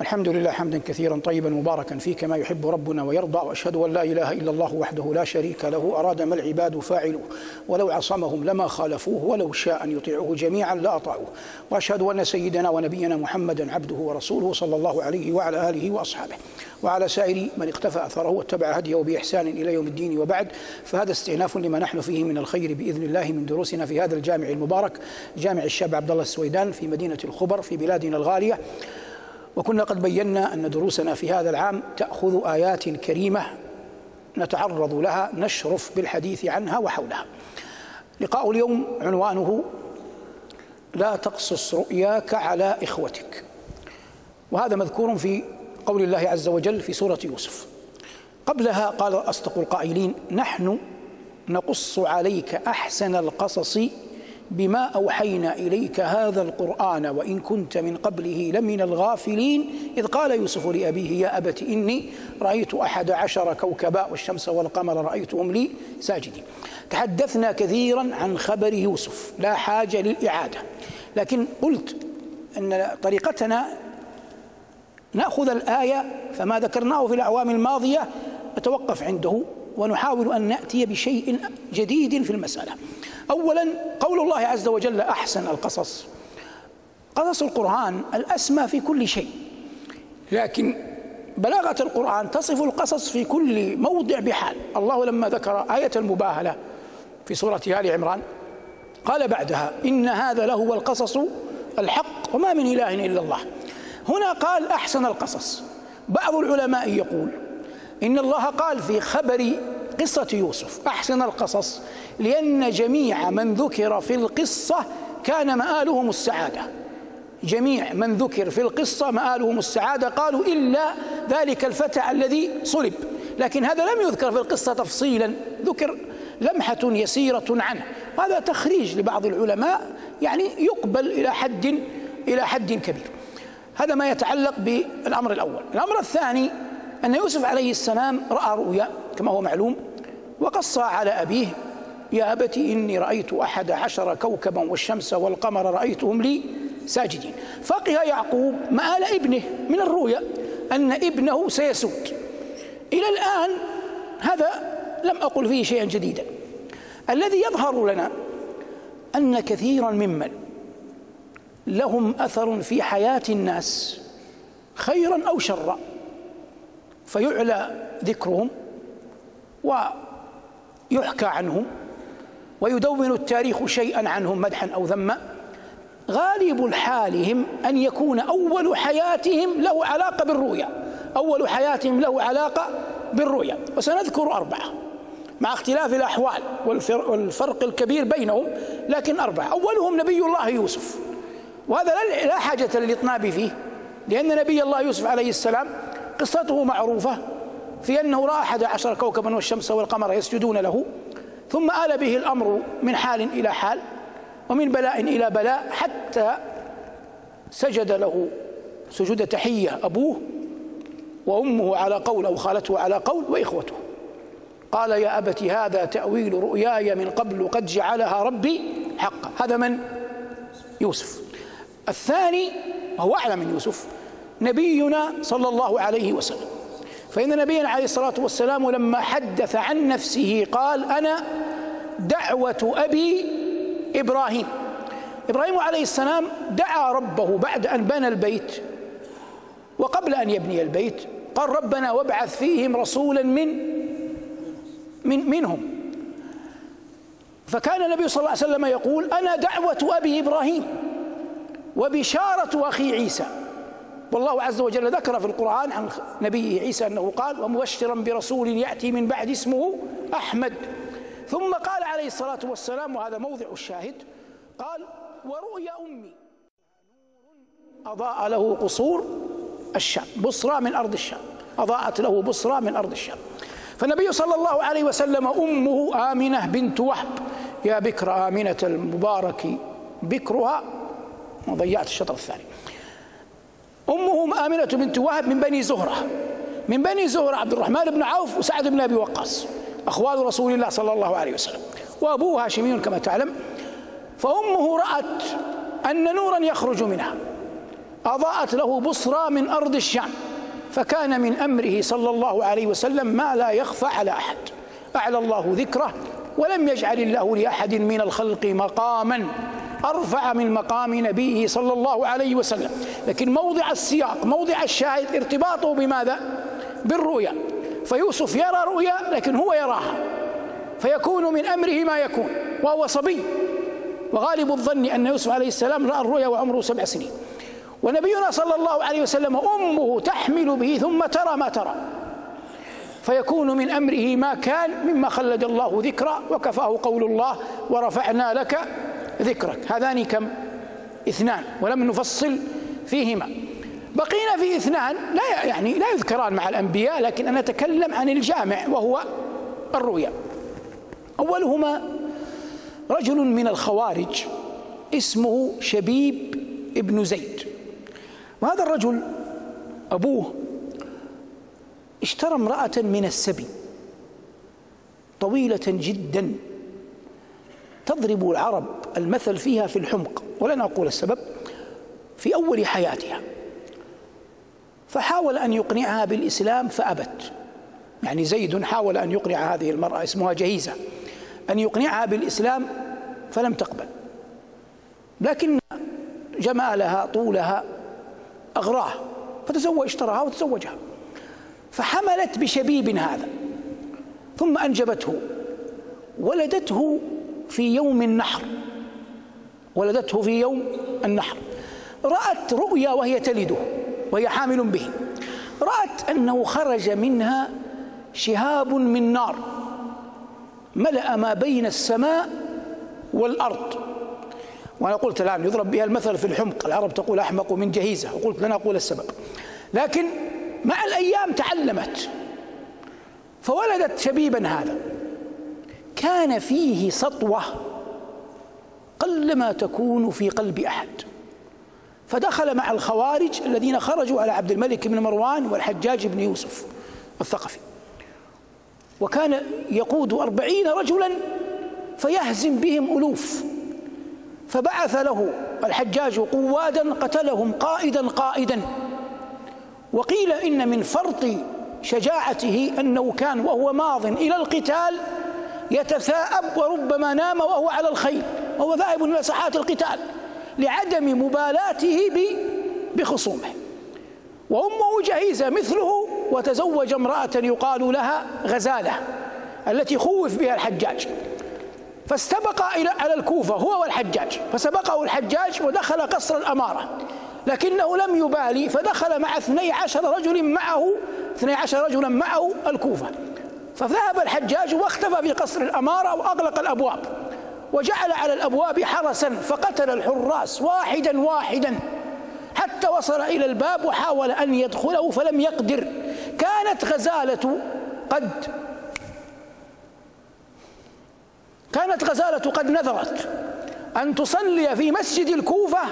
الحمد لله حمدا كثيرا طيبا مباركا فيه كما يحب ربنا ويرضى وأشهد أن لا إله إلا الله وحده لا شريك له أراد ما العباد فاعلوه ولو عصمهم لما خالفوه ولو شاء أن يطيعوه جميعا لاطاعوه وأشهد أن سيدنا ونبينا محمدا عبده ورسوله صلى الله عليه وعلى آله وأصحابه. وعلى سائر من اقتفى أثره واتبع هديه بإحسان إلى يوم الدين وبعد فهذا استئناف لما نحن فيه من الخير بإذن الله من دروسنا في هذا الجامع المبارك جامع الشاب عبد الله السويدان في مدينة الخبر في بلادنا الغالية. وكنا قد بينا أن دروسنا في هذا العام تأخذ آيات كريمة نتعرض لها نشرف بالحديث عنها وحولها. لقاء اليوم عنوانه لا تقصص رؤياك على إخوتك وهذا مذكور في قول الله عز وجل في سورة يوسف. قبلها قال أصدق القائلين نحن نقص عليك أحسن القصص بما أوحينا إليك هذا القرآن وإن كنت من قبله لمن الغافلين. إذ قال يوسف لأبيه يا أبت إني رأيت أحد عشر كوكبا والشمس والقمر رأيتهم لي ساجدين. تحدثنا كثيرا عن خبر يوسف لا حاجة للإعادة. لكن قلت أن طريقتنا نأخذ الآية فما ذكرناه في الأعوام الماضية نتوقف عنده ونحاول أن نأتي بشيء جديد في المسألة. أولا قول الله عز وجل أحسن القصص. قصص القرآن الأسمى في كل شيء لكن بلاغة القرآن تصف القصص في كل موضع بحال. الله لما ذكر آية المباهلة في سورة آل عمران قال بعدها إن هذا لهو القصص الحق وما من إله إلا الله. هنا قال أحسن القصص. بعض العلماء يقول إن الله قال في خبر قصة يوسف أحسن القصص. لأن جميع من ذكر في القصة كان مآلهم السعادة. جميع من ذكر في القصة مآلهم السعادة قالوا إلا ذلك الفتى الذي صلب. لكن هذا لم يذكر في القصة تفصيلا ذكر لمحة يسيرة عنه. وهذا تخريج لبعض العلماء يعني يقبل إلى حد إلى حد كبير. هذا ما يتعلق بالأمر الأول. الأمر الثاني أن يوسف عليه السلام رأى رؤيا كما هو معلوم وقص على أبيه يا أبت إني رأيت أحد عشر كوكبا والشمس والقمر رأيتهم لي ساجدين. فقه يعقوب مآل ابنه من الرؤيا أن ابنه سيسود. إلى الآن هذا لم أقل فيه شيئا جديدا. الذي يظهر لنا أن كثيرا ممن لهم أثر في حياة الناس خيرا أو شرا فيعلى ذكرهم ويحكى عنهم ويدون التاريخ شيئا عنهم مدحا أو ذما. غالب حالهم أن يكون أول حياتهم له علاقة بالرؤيا. أول حياتهم له علاقة بالرؤيا. وسنذكر أربعة مع اختلاف الأحوال والفرق الكبير بينهم لكن أربعة. أولهم نبي الله يوسف. وهذا لا حاجة للإطناب فيه لأن نبي الله يوسف عليه السلام قصته معروفة. في أنه رأى أحد عشر كوكبا والشمس والقمر يسجدون له ثم آل به الأمر من حال إلى حال ومن بلاء إلى بلاء حتى سجد له. سجود تحية أبوه وأمه على قول أو خالته على قول وإخوته. قال يا أبت هذا تأويل رؤياي من قبل قد جعلها ربي حقا. هذا من؟ يوسف. الثاني وهو أعلى من يوسف نبينا صلى الله عليه وسلم. فإن نبينا عليه الصلاة والسلام لما حدث عن نفسه قال أنا دعوة أبي إبراهيم. إبراهيم عليه السلام دعا ربه بعد أن بنى البيت وقبل أن يبني البيت. قال ربنا وابعث فيهم رسولا من من منهم. فكان النبي صلى الله عليه وسلم يقول أنا دعوة أبي إبراهيم وبشارة أخي عيسى. والله عز وجل ذكر في القرآن عن نبيه عيسى أنه قال ومبشرا برسول يأتي من بعد اسمه أحمد. ثم قال عليه الصلاة والسلام وهذا موضع الشاهد قال ورؤيا أمي. أضاء له قصور الشام بصرى من أرض الشام أضاءت له بصرى من أرض الشام. فالنبي صلى الله عليه وسلم أمه آمنة بنت وهب يا بكر آمنة المبارك بكرها. وضيعت الشطر الثاني. أمه آمنة بنت وهب من بني زهرة. من بني زهرة عبد الرحمن بن عوف وسعد بن أبي وقاص أخوال رسول الله صلى الله عليه وسلم وأبوه هاشمي كما تعلم. فأمه رأت أن نورا يخرج منها. أضاءت له بصرى من أرض الشام فكان من أمره صلى الله عليه وسلم ما لا يخفى على أحد. أعلى الله ذكره ولم يجعل الله لأحد من الخلق مقاما. أرفع من مقام نبيه صلى الله عليه وسلم. لكن موضع السياق موضع الشاهد ارتباطه بماذا؟ بالرؤيا. فيوسف يرى رؤيا لكن هو يراها. فيكون من أمره ما يكون وهو صبي. وغالب الظن أن يوسف عليه السلام رأى الرؤيا وعمره سبع سنين. ونبينا صلى الله عليه وسلم أمه تحمل به ثم ترى ما ترى. فيكون من أمره ما كان مما خلد الله ذكرى وكفاه قول الله ورفعنا لك ذكرك. هذان كم؟ اثنان ولم نفصل فيهما. بقينا في اثنان لا يعني لا يذكران مع الأنبياء لكن أنا أتكلم عن الجامع وهو الرؤيا. أولهما رجل من الخوارج اسمه شبيب ابن زيد. وهذا الرجل أبوه اشترى امرأة من السبي طويلة جدا. تضرب العرب المثل فيها في الحمق ولن أقول السبب في أول حياتها. فحاول أن يقنعها بالإسلام فأبت. يعني زيد حاول أن يقنع هذه المرأة اسمها جهيزة أن يقنعها بالإسلام فلم تقبل. لكن جمالها طولها أغراه فتزوج اشتراها وتزوجها. فحملت بشبيب هذا ثم أنجبته ولدته في يوم النحر ولدته في يوم النحر. رأت رؤيا وهي تلده وهي حامل به. رأت أنه خرج منها شهاب من نار ملأ ما بين السماء والأرض. وأنا قلت الآن يضرب بها المثل في الحمق العرب تقول أحمق من جهيزة وقلت لن أقول السبب. لكن مع الأيام تعلمت فولدت شبيبا هذا. كان فيه سطوة قلما تكون في قلب أحد. فدخل مع الخوارج الذين خرجوا على عبد الملك بن مروان والحجاج بن يوسف الثقفي. وكان يقود أربعين رجلا فيهزم بهم ألوف. فبعث له الحجاج قوادا قتلهم قائدا قائدا. وقيل إن من فرط شجاعته أنه كان وهو ماض إلى القتال يتثاءب وربما نام وهو على الخيل وهو ذاهب إلى ساحات القتال لعدم مبالاته بخصومه. وأمه جهيزة مثله وتزوج امرأة يقال لها غزالة التي خوف بها الحجاج. فاستبق إلى على الكوفة هو والحجاج. فسبقه الحجاج ودخل قصر الأمارة. لكنه لم يبالي فدخل مع اثني عشر رجل معه اثني عشر رجلا معه الكوفة. فذهب الحجاج واختفى في قصر الأمارة وأغلق الأبواب وجعل على الأبواب حرسا فقتل الحراس واحدا واحدا حتى وصل إلى الباب وحاول أن يدخله فلم يقدر. كانت غزالة قد كانت غزالة قد نذرت أن تصلي في مسجد الكوفة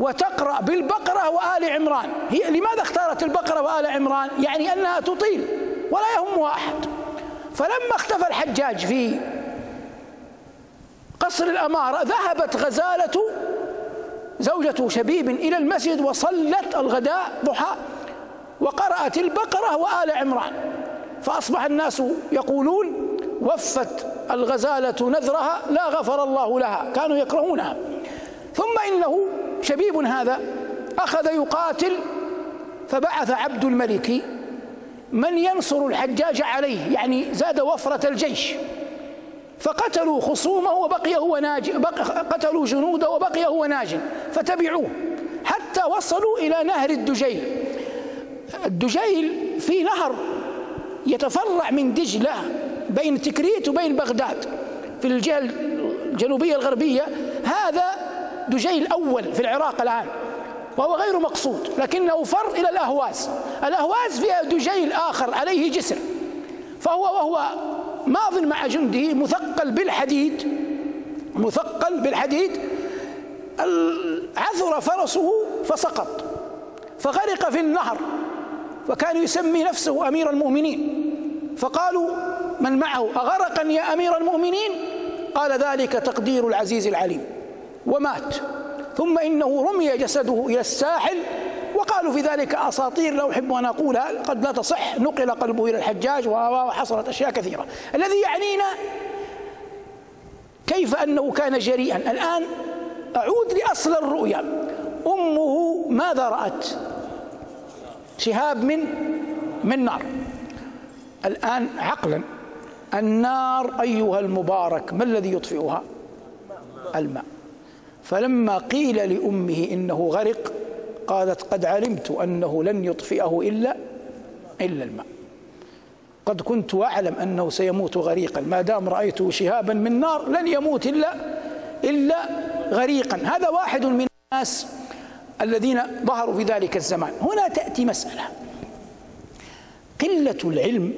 وتقرأ بالبقرة وآل عمران. هي لماذا اختارت البقرة وآل عمران؟ يعني أنها تطيل. ولا يهمها أحد. فلما اختفى الحجاج في قصر الأمارة ذهبت غزالة زوجة شبيب إلى المسجد وصلت الغداء ضحى وقرأت البقرة وآل عمران. فأصبح الناس يقولون وفت الغزالة نذرها لا غفر الله لها كانوا يكرهونها. ثم إنه شبيب هذا أخذ يقاتل فبعث عبد الملك من ينصر الحجاج عليه؟ يعني زاد وفرة الجيش. فقتلوا خصومه وبقي هو ناج قتلوا جنوده وبقي هو ناج فتبعوه حتى وصلوا إلى نهر الدجيل. الدجيل في نهر يتفرع من دجلة بين تكريت وبين بغداد في الجهة الجنوبية الغربية. هذا دجيل أول في العراق الآن. وهو غير مقصود لكنه فر إلى الأهواز. الأهواز فيها دجيل آخر عليه جسر. فهو وهو ماض مع جنده مثقل بالحديد مثقل بالحديد عثر فرسه فسقط. فغرق في النهر وكان يسمي نفسه أمير المؤمنين. فقالوا من معه؟ أغرقا يا أمير المؤمنين؟ قال ذلك تقدير العزيز العليم. ومات. ثم إنه رمي جسده إلى الساحل. وقالوا في ذلك أساطير لا أحب أن أقولها قد لا تصح. نقل قلبه إلى الحجاج وحصلت أشياء كثيرة. الذي يعنينا كيف أنه كان جريئا. الآن أعود لأصل الرؤيا. أمه ماذا رأت؟ شهاب من من نار. الآن عقلا. النار أيها المبارك ما الذي يطفئها؟ الماء. فلما قيل لأمه إنه غرق قالت قد علمت أنه لن يطفئه إلا إلا الماء. قد كنت أعلم أنه سيموت غريقا. ما دام رأيته شهابا من نار لن يموت إلا إلا غريقا. هذا واحد من الناس الذين ظهروا في ذلك الزمان. هنا تأتي مسألة. قلة العلم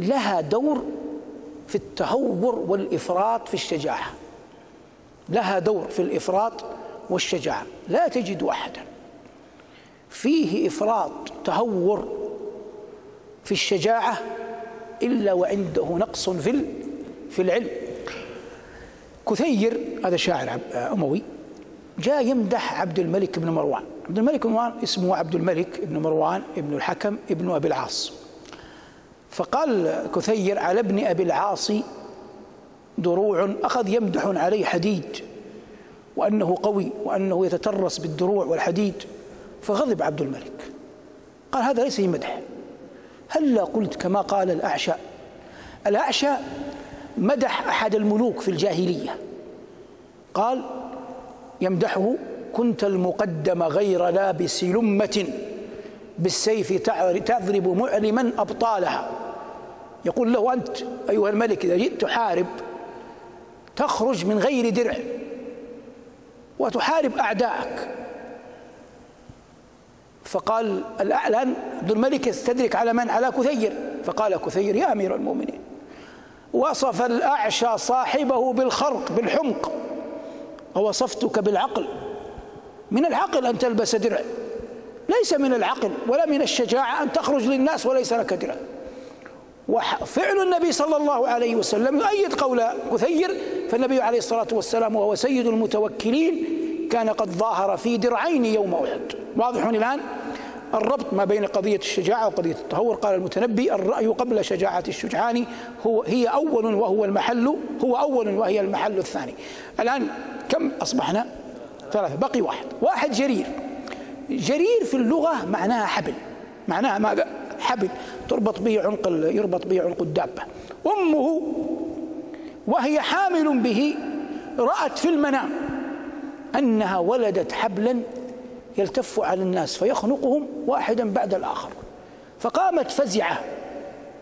لها دور في التهور والإفراط في الشجاعة. لها دور في الإفراط والشجاعة. لا تجد أحدا فيه إفراط تهور في الشجاعة إلا وعنده نقص في في العلم. كثير هذا شاعر أموي جاء يمدح عبد الملك بن مروان. عبد الملك بن مروان اسمه عبد الملك بن مروان ابن الحكم ابن أبي العاص. فقال كثير على ابن أبي العاص دروع أخذ يمدح عليه حديد وأنه قوي وأنه يتترس بالدروع والحديد فغضب عبد الملك. قال هذا ليس مدح هلا قلت كما قال الأعشى الأعشى مدح أحد الملوك في الجاهلية. قال يمدحه كنت المقدم غير لابس لمة بالسيف تضرب معلما أبطالها. يقول له أنت أيها الملك إذا جئت تحارب تخرج من غير درع. وتحارب أعداءك. فقال الأعلن عبد الملك يستدرك على من؟ على كثير. فقال كثير يا أمير المؤمنين وصف الأعشى صاحبه بالخرق بالحمق. ووصفتك بالعقل. من العقل أن تلبس درع. ليس من العقل ولا من الشجاعة أن تخرج للناس وليس لك درع. وفعل النبي صلى الله عليه وسلم يؤيد قول كثير فالنبي عليه الصلاة والسلام وهو سيد المتوكلين كان قد ظاهر في درعين يوم أحد. واضح الآن؟ الربط ما بين قضية الشجاعة وقضية التهور. قال المتنبي الرأي قبل شجاعة الشجعان هو هي أول وهو المحل هو أول وهي المحل الثاني. الآن كم أصبحنا؟ ثلاثة. بقي واحد. واحد جرير. جرير في اللغة معناها حبل. معناها ماذا؟ حبل. تربط به عنق يربط به عنق الدابة. أمه وهي حامل به رأت في المنام أنها ولدت حبلا يلتف على الناس فيخنقهم واحدا بعد الآخر. فقامت فزعة.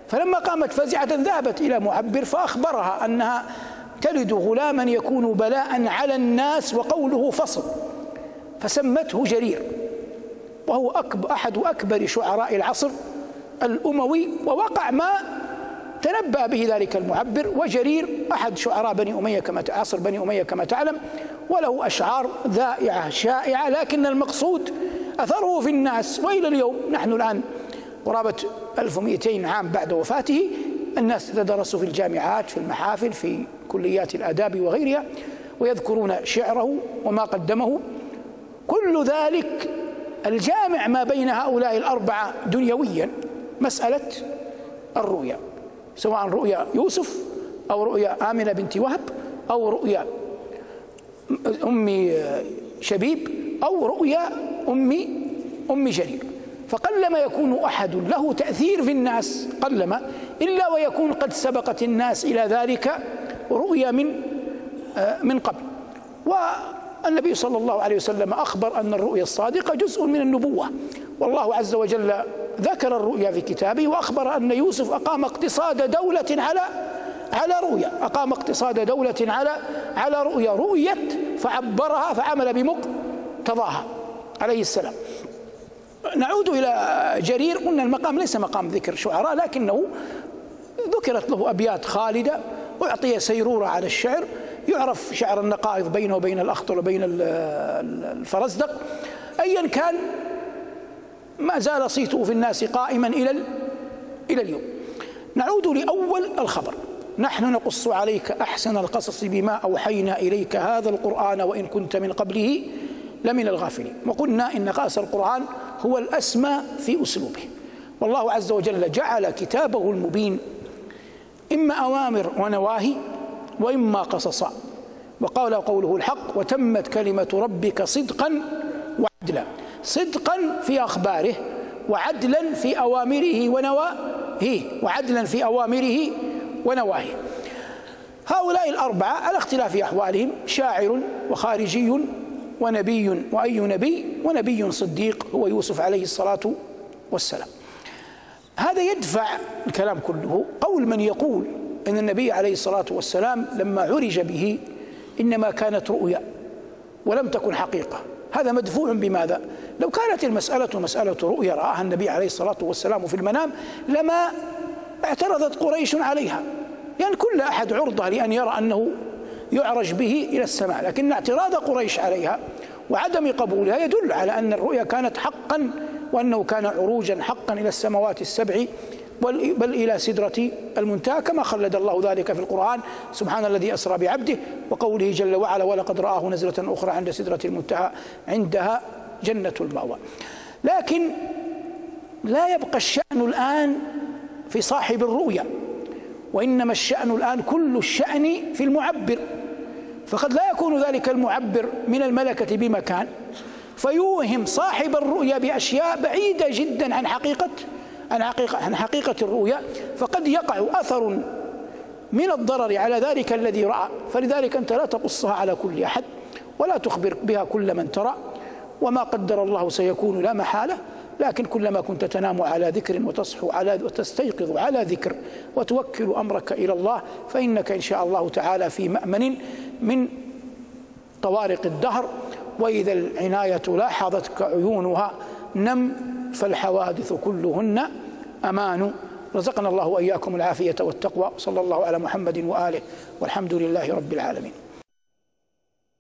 فلما قامت فزعة ذهبت إلى معبر فأخبرها أنها تلد غلاما يكون بلاء على الناس وقوله فصل. فسمته جرير. وهو أكبر أحد أكبر شعراء العصر الأموي ووقع ما تنبأ به ذلك المعبر وجرير أحد شعراء بني أمية كما عصر بني أمية كما تعلم وله أشعار ذائعة شائعة لكن المقصود أثره في الناس. وإلى اليوم نحن الآن قرابة 1200 عام بعد وفاته الناس تدرس في الجامعات في المحافل في كليات الآداب وغيرها ويذكرون شعره وما قدمه. كل ذلك الجامع ما بين هؤلاء الأربعة دنيويا مسألة الرؤيا. سواء رؤيا يوسف أو رؤيا آمنة بنت وهب أو رؤيا أم شبيب أو رؤيا أم أم جرير. فقلما يكون أحد له تأثير في الناس قلما إلا ويكون قد سبقت الناس إلى ذلك رؤيا من من قبل. والنبي صلى الله عليه وسلم أخبر أن الرؤيا الصادقة جزء من النبوة. والله عز وجل ذكر الرؤيا في كتابه وأخبر أن يوسف أقام اقتصاد دولة على على رؤيا أقام اقتصاد دولة على على رؤيا رؤيت فعبرها فعمل بمقتضاها عليه السلام. نعود إلى جرير قلنا المقام ليس مقام ذكر شعراء لكنه ذكرت له أبيات خالدة أعطي سيرورة على الشعر يعرف شعر النقائض بينه وبين الأخطل وبين الفرزدق. أيا كان ما زال صيته في الناس قائما إلى إلى اليوم. نعود لأول الخبر. نحن نقص عليك أحسن القصص بما أوحينا إليك هذا القرآن وإن كنت من قبله لمن الغافلين. وقلنا إن قاس القرآن هو الاسمى في أسلوبه. والله عز وجل جعل كتابه المبين إما أوامر ونواهي وإما قصصا وقال قوله الحق وتمت كلمة ربك صدقا وعدلا. صدقا في أخباره وعدلا في أوامره ونواهيه وعدلا في أوامره ونواهيه. هؤلاء الأربعة على اختلاف أحوالهم شاعر وخارجي ونبي وأي نبي ونبي صديق هو يوسف عليه الصلاة والسلام. هذا يدفع الكلام كله. قول من يقول إن النبي عليه الصلاة والسلام لما عرج به إنما كانت رؤيا ولم تكن حقيقة. هذا مدفوع بماذا؟ لو كانت المسألة مسألة رؤيا رآها النبي عليه الصلاة والسلام في المنام لما اعترضت قريش عليها. يعني كل أحد عرضة لأن يرى أنه يعرج به إلى السماء. لكن اعتراض قريش عليها وعدم قبولها يدل على أن الرؤيا كانت حقا وأنه كان عروجا حقا إلى السماوات السبع بل إلى سدرة المنتهى كما خلد الله ذلك في القرآن سبحان الذي أسرى بعبده وقوله جل وعلا ولقد رآه نزلة أخرى عند سدرة المنتهى عندها جنة المأوى. لكن لا يبقى الشأن الآن في صاحب الرؤيا وإنما الشأن الآن كل الشأن في المعبر. فقد لا يكون ذلك المعبر من الملكة بمكان فيوهم صاحب الرؤيا بأشياء بعيدة جدا عن حقيقة عن حقيقة, عن حقيقة الرؤيا فقد يقع أثر من الضرر على ذلك الذي رأى. فلذلك أنت لا تقصها على كل أحد ولا تخبر بها كل من ترى. وما قدر الله سيكون لا محالة لكن كلما كنت تنام على ذكر وتصحو على وتستيقظ على ذكر وتوكل أمرك إلى الله فإنك إن شاء الله تعالى في مأمن من طوارق الدهر. وإذا العناية لاحظتك عيونها نم فالحوادث كلهن أمان. رزقنا الله وإياكم العافية والتقوى صلى الله على محمد وآله والحمد لله رب العالمين.